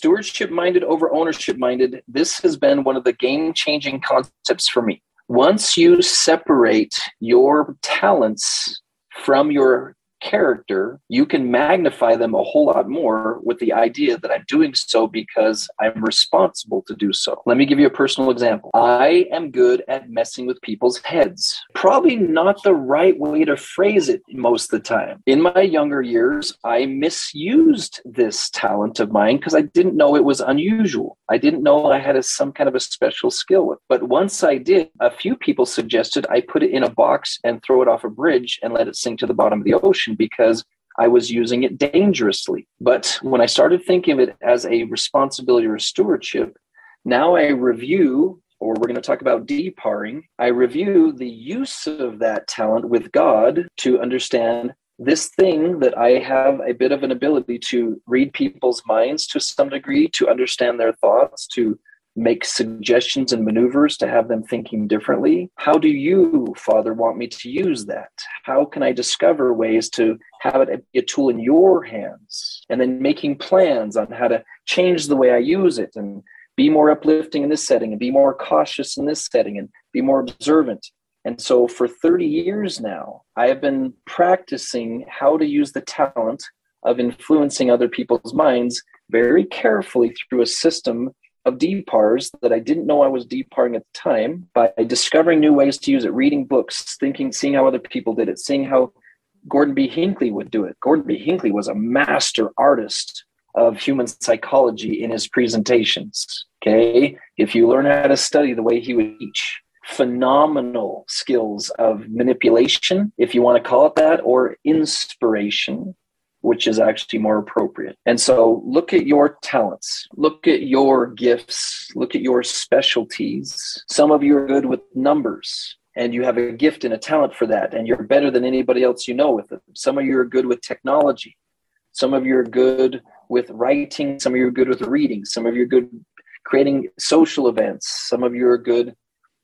stewardship minded over ownership minded, this has been one of the game changing concepts for me. Once you separate your talents from your character, you can magnify them a whole lot more with the idea that I'm doing so because I'm responsible to do so. Let me give you a personal example. I am good at messing with people's heads. Probably not the right way to phrase it most of the time. In my younger years, I misused this talent of mine because I didn't know it was unusual. I didn't know I had a, some kind of a special skill. But once I did, a few people suggested I put it in a box and throw it off a bridge and let it sink to the bottom of the ocean because I was using it dangerously. But when I started thinking of it as a responsibility or a stewardship, now I review, or we're going to talk about deparring, I review the use of that talent with God to understand this thing that I have a bit of an ability to read people's minds to some degree, to understand their thoughts, to make suggestions and maneuvers to have them thinking differently. How do you, Father, want me to use that? How can I discover ways to have it be a tool in your hands? And then making plans on how to change the way I use it and be more uplifting in this setting and be more cautious in this setting and be more observant. And so for 30 years now, I have been practicing how to use the talent of influencing other people's minds very carefully through a system of depars that I didn't know I was deparring at the time by discovering new ways to use it, reading books, thinking, seeing how other people did it, seeing how Gordon B. Hinckley would do it. Gordon B. Hinckley was a master artist of human psychology in his presentations. Okay. If you learn how to study the way he would teach, phenomenal skills of manipulation, if you want to call it that, or inspiration, which is actually more appropriate. And so look at your talents, look at your gifts, look at your specialties. Some of you are good with numbers. And you have a gift and a talent for that, and you're better than anybody else you know with it. Some of you are good with technology. Some of you are good with writing. Some of you are good with reading. Some of you are good creating social events. Some of you are good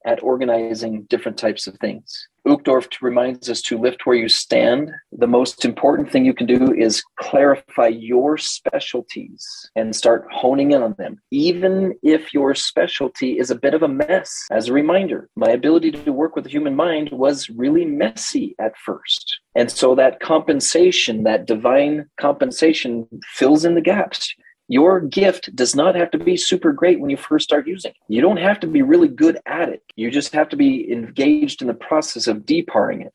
at organizing different types of things. Uchtdorf reminds us to lift where you stand. The most important thing you can do is clarify your specialties and start honing in on them, even if your specialty is a bit of a mess. As a reminder, my ability to work with the human mind was really messy at first. And so that compensation, that divine compensation, fills in the gaps. Your gift does not have to be super great when you first start using it. You don't have to be really good at it. You just have to be engaged in the process of deparring it.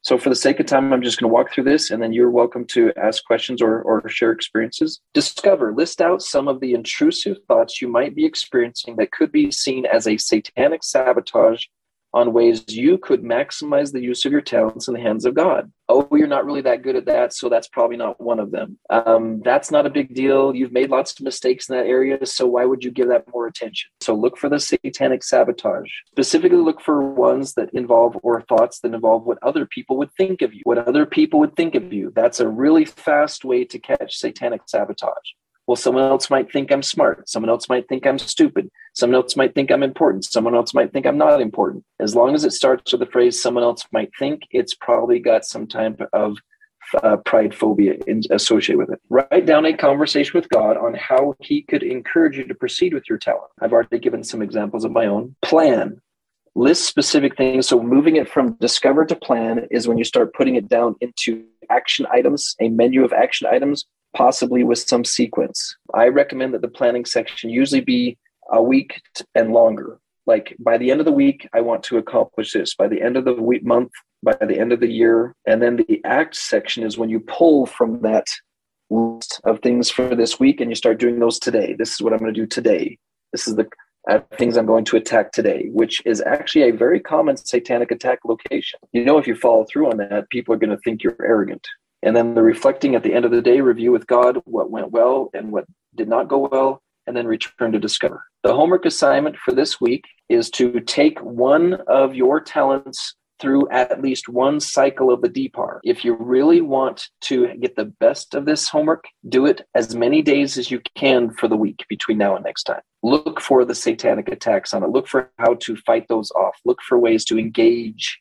So, for the sake of time, I'm just going to walk through this and then you're welcome to ask questions or, or share experiences. Discover, list out some of the intrusive thoughts you might be experiencing that could be seen as a satanic sabotage on ways you could maximize the use of your talents in the hands of God. Oh, you're not really that good at that, so that's probably not one of them. Um, that's not a big deal. You've made lots of mistakes in that area, so why would you give that more attention? So look for the satanic sabotage. Specifically, look for ones that involve or thoughts that involve what other people would think of you, what other people would think of you. That's a really fast way to catch satanic sabotage. Well, someone else might think I'm smart. Someone else might think I'm stupid. Someone else might think I'm important. Someone else might think I'm not important. As long as it starts with the phrase someone else might think, it's probably got some type of uh, pride phobia in, associated with it. Write down a conversation with God on how He could encourage you to proceed with your talent. I've already given some examples of my own. Plan. List specific things. So, moving it from discover to plan is when you start putting it down into action items, a menu of action items possibly with some sequence. I recommend that the planning section usually be a week and longer. Like by the end of the week, I want to accomplish this. By the end of the week, month, by the end of the year. And then the act section is when you pull from that list of things for this week and you start doing those today. This is what I'm going to do today. This is the uh, things I'm going to attack today, which is actually a very common satanic attack location. You know, if you follow through on that, people are going to think you're arrogant. And then the reflecting at the end of the day, review with God what went well and what did not go well, and then return to discover. The homework assignment for this week is to take one of your talents through at least one cycle of the depar. If you really want to get the best of this homework, do it as many days as you can for the week between now and next time. Look for the satanic attacks on it. Look for how to fight those off. Look for ways to engage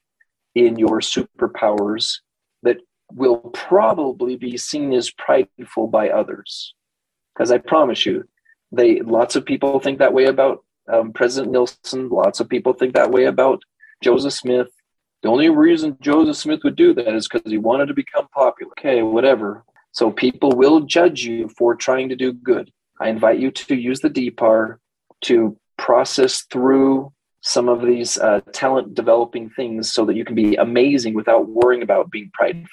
in your superpowers that will probably be seen as prideful by others. Because I promise you, They lots of people think that way about um, President Nelson. Lots of people think that way about Joseph Smith. The only reason Joseph Smith would do that is because he wanted to become popular. Okay, whatever. So people will judge you for trying to do good. I invite you to use the DPAR to process through some of these uh, talent developing things so that you can be amazing without worrying about being prideful.